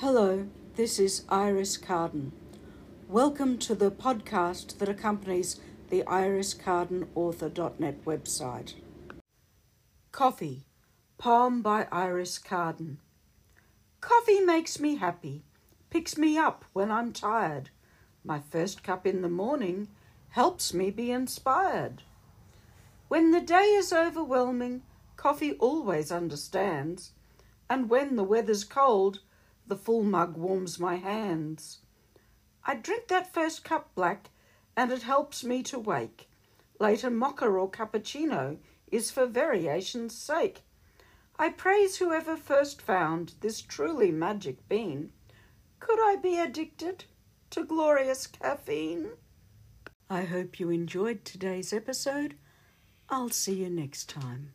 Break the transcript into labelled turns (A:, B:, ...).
A: Hello, this is Iris Carden. Welcome to the podcast that accompanies the iriscardenauthor.net website. Coffee, poem by Iris Carden. Coffee makes me happy, picks me up when I'm tired. My first cup in the morning helps me be inspired. When the day is overwhelming, coffee always understands. And when the weather's cold, the full mug warms my hands. I drink that first cup black, and it helps me to wake. Later, mocha or cappuccino is for variation's sake. I praise whoever first found this truly magic bean. Could I be addicted to glorious caffeine? I hope you enjoyed today's episode. I'll see you next time.